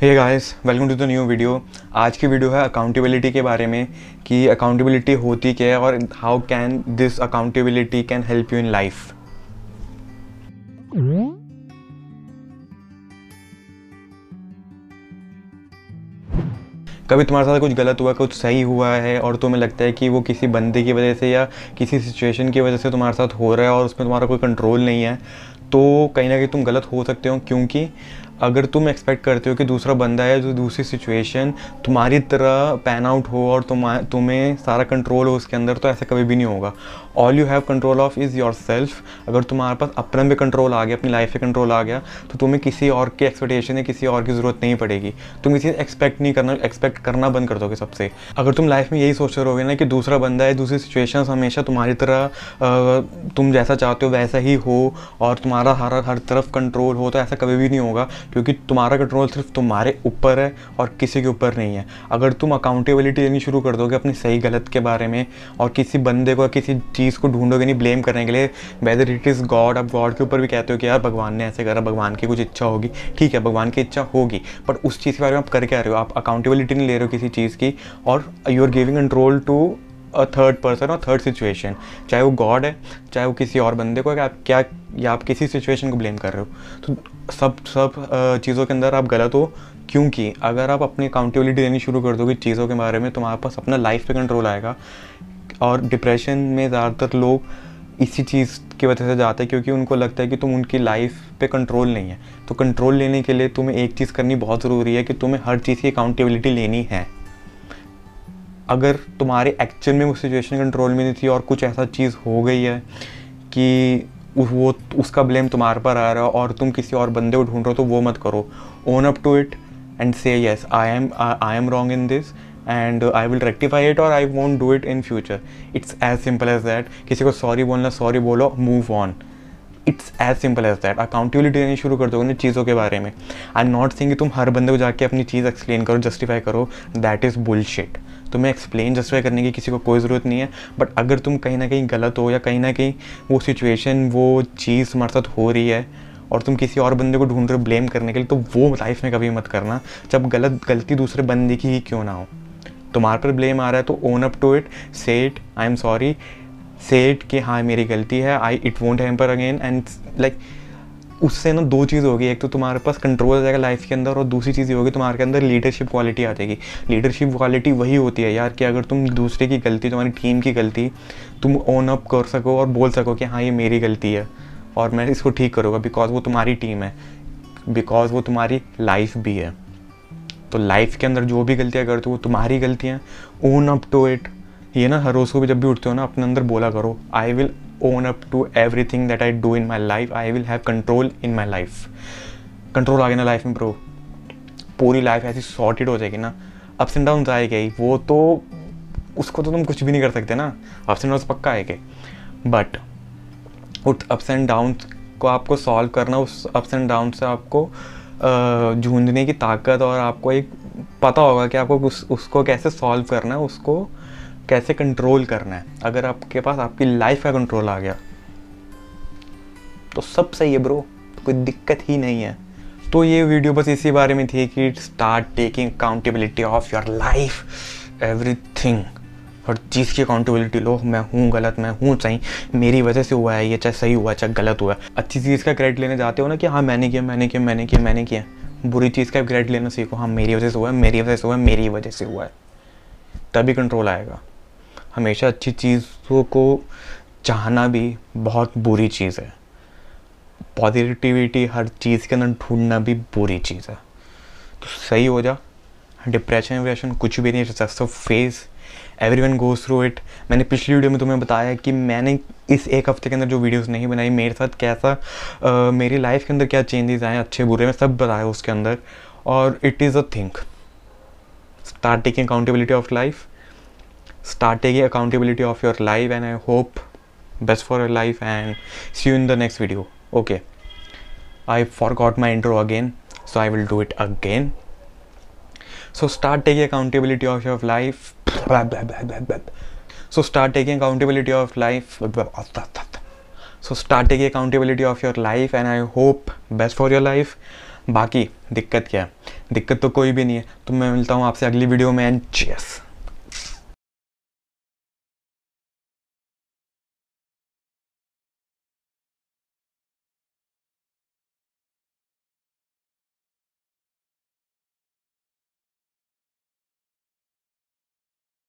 Hey guys welcome to the new video आज की video है अकाउंटेबिलिटी के बारे में, कि अकाउंटेबिलिटी होती क्या है और how can this accountability can help you in life कभी तुम्हारे साथ कुछ गलत हुआ, कुछ सही हुआ है और तुम्हें लगता है कि वो किसी बंदे की वजह से या किसी सिचुएशन की वजह से तुम्हारे साथ हो रहा है और उसमें तुम्हारा कोई कंट्रोल नहीं है तो कहीं ना कहीं तुम गलत हो सकते हो क्योंकि अगर तुम एक्सपेक्ट करते हो कि दूसरा बंदा है, जो दूसरी सिचुएशन तुम्हारी तरह पैन आउट हो और तुम तुम्हें सारा कंट्रोल हो उसके अंदर तो ऐसा कभी भी नहीं होगा। All you have control of is yourself अगर तुम्हारे पास अपने में कंट्रोल आ गया, अपनी लाइफ पे कंट्रोल आ गया तो तुम्हें किसी और की एक्सपेक्टेशन या किसी और की ज़रूरत नहीं पड़ेगी। तुम किसी एक्सपेक्ट नहीं करना एक्सपेक्ट करना बंद कर दोगे सबसे। अगर तुम लाइफ में यही सोच रहोगे ना कि दूसरा बंदा है, दूसरी सिचुएशन हमेशा तुम्हारी तरह तुम जैसा चाहते हो वैसा ही हो और तुम्हारा हर हर तरफ़ कंट्रोल हो तो ऐसा कभी भी नहीं होगा। क्योंकि तुम्हारा कंट्रोल सिर्फ़ तुम्हारे ऊपर है और किसी के ऊपर नहीं है। अगर तुम अकाउंटेबिलिटी लेनी शुरू कर दोगे अपनी सही गलत के बारे में और किसी बंदे को किसी चीज़ को ढूंढोगे नहीं ब्लेम करने के लिए वेदर इट इज़ गॉड अब गॉड के ऊपर भी कहते हो कि यार भगवान ने ऐसे करा, भगवान की कुछ इच्छा होगी। ठीक है, भगवान की इच्छा होगी बट उस चीज़ के बारे में आप करके आ रहे हो? आप अकाउंटेबिलिटी नहीं ले रहे हो किसी चीज़ की और you are giving control to a third person और थर्ड सिचुएशन चाहे वो गॉड है, चाहे वो किसी और बंदे को, आप क्या, या आप किसी सिचुएशन को ब्लेम कर रहे हो? तो सब सब चीज़ों के अंदर आप गलत हो, क्योंकि अगर आप अपनी अकाउंटेबिलिटी देनी शुरू कर दोगे चीज़ों के बारे में तुम्हारे पास अपना लाइफ पे कंट्रोल आएगा। और डिप्रेशन में ज़्यादातर लोग इसी चीज़ की वजह से जाते हैं, क्योंकि उनको लगता है कि तुम उनकी लाइफ पे कंट्रोल नहीं है। तो कंट्रोल लेने के लिए तुम्हें एक चीज़ करनी बहुत ज़रूरी है कि तुम्हें हर चीज़ की अकाउंटेबिलिटी लेनी है। अगर तुम्हारे एक्चुअल में वो सिचुएशन कंट्रोल में नहीं थी और कुछ ऐसा चीज़ हो गई है कि वो, उसका ब्लेम तुम्हारे पर आ रहा है और तुम किसी और बंदे को ढूंढ रहे हो तो वो मत करो। Own up to it and say yes I am I am wrong in this and I will rectify it और I won't do it in future it's as simple as that किसी को सॉरी बोलना sorry बोलो move on it's as simple as that accountability देनी शुरू कर दो दोगे चीज़ों के बारे में। आई एम नॉट थिंग तुम हर बंदे को जाके अपनी चीज़ एक्सप्लेन करो जस्टिफाई करो. दैट इज़ बुलशिट तुम्हें एक्सप्लेन जस्टिफाई करने की किसी को कोई ज़रूरत नहीं है। बट अगर तुम कहीं ना कहीं गलत हो या कहीं ना कहीं वो सिचुएशन वो चीज़ तुम्हारे साथ हो रही है और तुम किसी और बंदे को ढूंढ रहे हो ब्लेम करने के लिए तो वो लाइफ में कभी मत करना। जब गलत, गलती दूसरे बंदे की ही क्यों ना हो? तुम्हारे पर ब्लेम आ रहा है तो own up to it say it I am sorry say it कि हाँ मेरी गलती है। I it won't hamper again and like उससे ना दो चीज़ होगी। एक तो तुम्हारे पास कंट्रोल आ जाएगा लाइफ के अंदर और दूसरी चीज़ होगी, तुम्हारे अंदर लीडरशिप क्वालिटी आ जाएगी। लीडरशिप क्वालिटी वही होती है यार कि अगर तुम दूसरे की गलती, तुम्हारी टीम की गलती, तुम ओन अप कर सको और बोल सको कि हाँ ये मेरी गलती है और मैं इसको ठीक करूँगा बिकॉज़ वो तुम्हारी टीम है बिकॉज़ वो तुम्हारी लाइफ भी है। तो लाइफ के अंदर जो भी गलतियाँ करते हो, वो तुम्हारी गलतियाँ ओन अप टू इट ये ना हर रोज़ को भी जब भी उठते हो ना अपने अंदर बोला करो I will own up to everything that I do in my life I will have control in my life control आ गया ना लाइफ में ब्रो पूरी लाइफ ऐसी सॉर्टेड हो जाएगी ना। अप्स एंड डाउन आएगा ही। वो तो उसको तो तुम कुछ भी नहीं कर सकते ना। अप्स एंड डाउन पक्का आएँगे। बट उस अप्स एंड डाउन को आपको सॉल्व करना उस अप्स एंड डाउन से आपको झूंझने की ताकत और आपको एक पता होगा कि आपको उस, उसको कैसे सॉल्व करना है उसको कैसे कंट्रोल करना है? अगर आपके पास, आपकी लाइफ का कंट्रोल आ गया तो सब सही है ब्रो तो कोई दिक्कत ही नहीं है। तो ये वीडियो बस इसी बारे में थी कि start taking accountability of your life everything हर चीज़ की अकाउंटेबिलिटी लो, मैं हूँ गलत, मैं हूँ सही, मेरी वजह से हुआ है ये, चाहे सही हुआ, चाहे गलत हुआ है। अच्छी चीज़ का क्रेडिट लेने जाते हो ना कि हाँ मैंने किया मैंने किया मैंने किया मैंने किया। बुरी चीज़ का क्रेडिट लेना सीखो हाँ मेरी वजह से हुआ है, मेरी वजह से हुआ है, मेरी वजह से हुआ है। तभी कंट्रोल आएगा। हमेशा अच्छी चीज़ों को चाहना भी बहुत बुरी चीज़ है। पॉजिटिविटी हर चीज़ के अंदर ढूंढना भी बुरी चीज़ है। तो सही हो जा। डिप्रेशन विप्रेशन कुछ भी नहीं just face everyone goes through it मैंने पिछली वीडियो में तुम्हें बताया कि मैंने इस एक हफ़्ते के अंदर जो वीडियोस नहीं बनाई मेरे साथ कैसा आ, मेरी लाइफ के अंदर क्या चेंजेस आए अच्छे बुरे में सब बताया उसके अंदर। और it is a think start taking accountability of life start taking accountability of your life and i hope best for your life and see you in the next video okay i forgot my intro again so i will do it again so start taking accountability of your life so start taking accountability of life so start taking accountability of your life and i hope best for your life बाकी दिक्कत क्या है दिक्कत तो कोई भी नहीं है तो मैं मिलता हूँ आपसे अगली वीडियो में एंड चेस